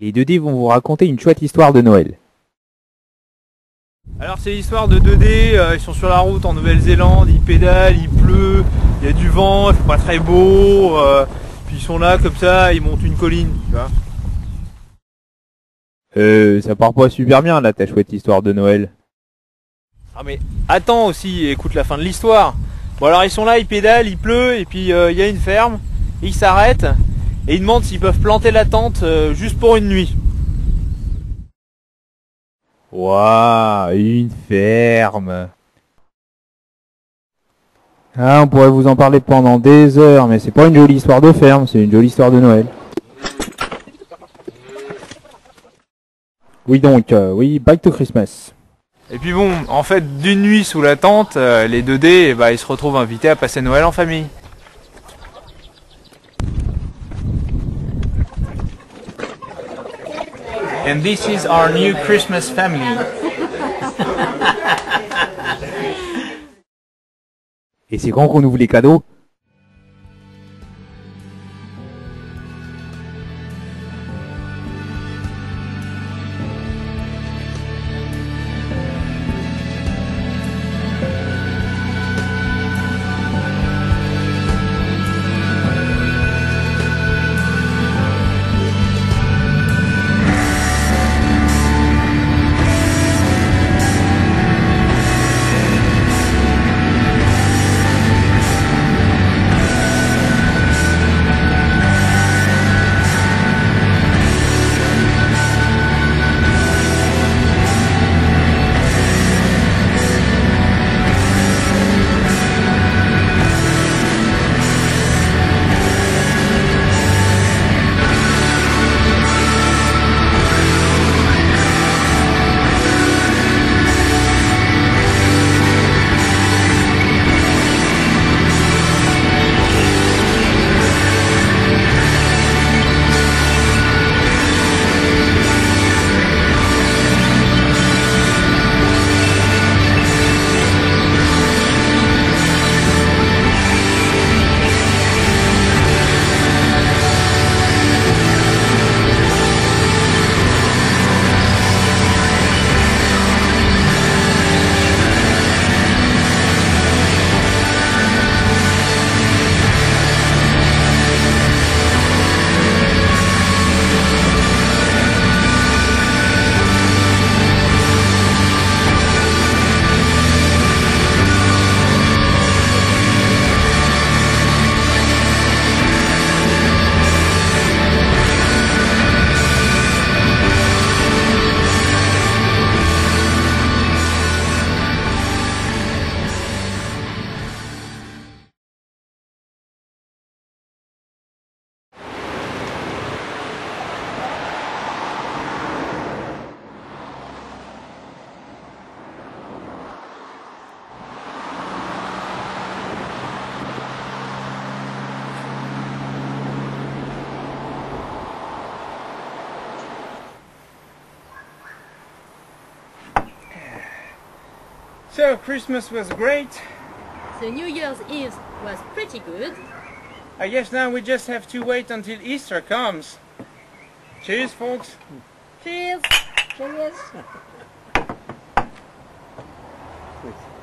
Les 2D vont vous raconter une chouette histoire de Noël. Alors c'est l'histoire de 2D, euh, ils sont sur la route en Nouvelle-Zélande, ils pédalent, il pleut, il y a du vent, il fait pas très beau, euh, puis ils sont là comme ça, ils montent une colline, tu vois. Euh, ça part pas super bien là ta chouette histoire de Noël. Ah mais attends aussi, écoute la fin de l'histoire. Bon alors ils sont là, ils pédalent, il pleut, et puis euh, il y a une ferme, et ils s'arrêtent, et ils demandent s'ils peuvent planter la tente euh, juste pour une nuit. Waouh, une ferme. Ah, on pourrait vous en parler pendant des heures, mais c'est pas une jolie histoire de ferme, c'est une jolie histoire de Noël. Oui donc, euh, oui, Back to Christmas. Et puis bon, en fait, d'une nuit sous la tente, euh, les 2D, eh ben, ils se retrouvent invités à passer Noël en famille. And this is our new Christmas family. Et c'est quand qu'on ouvre les cadeaux So Christmas was great. The New Year's Eve was pretty good. I guess now we just have to wait until Easter comes. Cheers, folks. Cheers. Cheers.